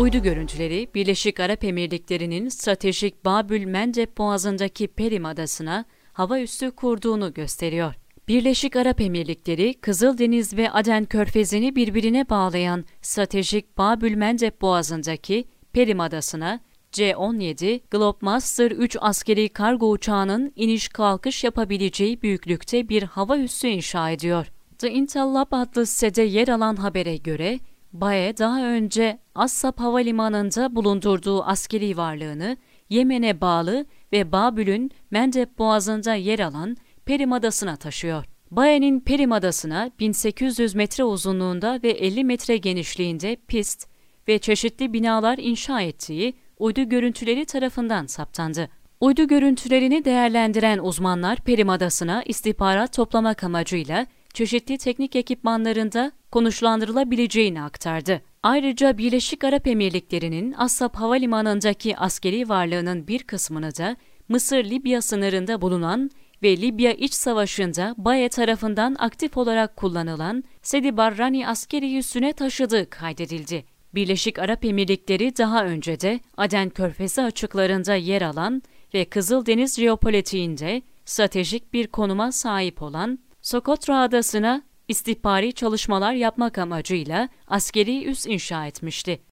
Uydu görüntüleri Birleşik Arap Emirlikleri'nin stratejik Babül Mendeb Boğazı'ndaki Perim Adası'na hava üssü kurduğunu gösteriyor. Birleşik Arap Emirlikleri, Kızıldeniz ve Aden Körfezi'ni birbirine bağlayan stratejik Babül Mendeb Boğazı'ndaki Perim Adası'na C-17 Globemaster 3 askeri kargo uçağının iniş kalkış yapabileceği büyüklükte bir hava üssü inşa ediyor. The Intel Lab adlı sitede yer alan habere göre, Bae daha önce Assab Havalimanı'nda bulundurduğu askeri varlığını Yemen'e bağlı ve Babül'ün Mendeb Boğazı'nda yer alan Perim Adası'na taşıyor. Bae'nin Perim Adası'na 1800 metre uzunluğunda ve 50 metre genişliğinde pist ve çeşitli binalar inşa ettiği uydu görüntüleri tarafından saptandı. Uydu görüntülerini değerlendiren uzmanlar Perim Adası'na istihbarat toplamak amacıyla çeşitli teknik ekipmanlarında konuşlandırılabileceğini aktardı. Ayrıca Birleşik Arap Emirlikleri'nin Assab Havalimanı'ndaki askeri varlığının bir kısmını da Mısır-Libya sınırında bulunan ve Libya İç Savaşı'nda Baye tarafından aktif olarak kullanılan Sedi Barrani askeri üssüne taşıdığı kaydedildi. Birleşik Arap Emirlikleri daha önce de Aden Körfezi açıklarında yer alan ve Kızıldeniz jeopolitiğinde stratejik bir konuma sahip olan Sokotra Adası'na istihbari çalışmalar yapmak amacıyla askeri üs inşa etmişti.